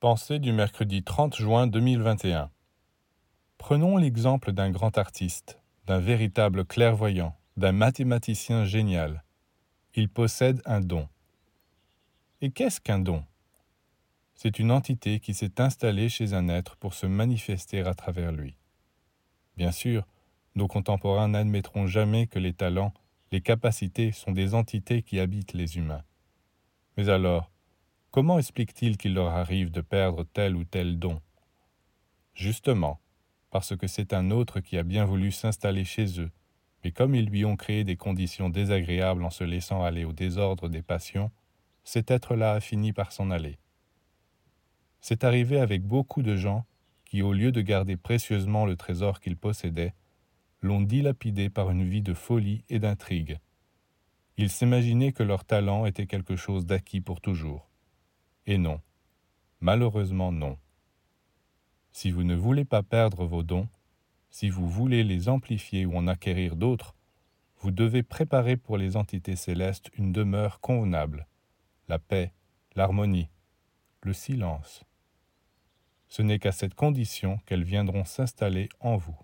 Pensée du mercredi 30 juin 2021. Prenons l'exemple d'un grand artiste, d'un véritable clairvoyant, d'un mathématicien génial. Il possède un don. Et qu'est-ce qu'un don? C'est une entité qui s'est installée chez un être pour se manifester à travers lui. Bien sûr, nos contemporains n'admettront jamais que les talents, les capacités sont des entités qui habitent les humains. Mais alors, Comment explique-t-il qu'il leur arrive de perdre tel ou tel don? Justement, parce que c'est un autre qui a bien voulu s'installer chez eux, mais comme ils lui ont créé des conditions désagréables en se laissant aller au désordre des passions, cet être-là a fini par s'en aller. C'est arrivé avec beaucoup de gens qui, au lieu de garder précieusement le trésor qu'ils possédaient, l'ont dilapidé par une vie de folie et d'intrigue. Ils s'imaginaient que leur talent était quelque chose d'acquis pour toujours. Et non, malheureusement non. Si vous ne voulez pas perdre vos dons, si vous voulez les amplifier ou en acquérir d'autres, vous devez préparer pour les entités célestes une demeure convenable, la paix, l'harmonie, le silence. Ce n'est qu'à cette condition qu'elles viendront s'installer en vous.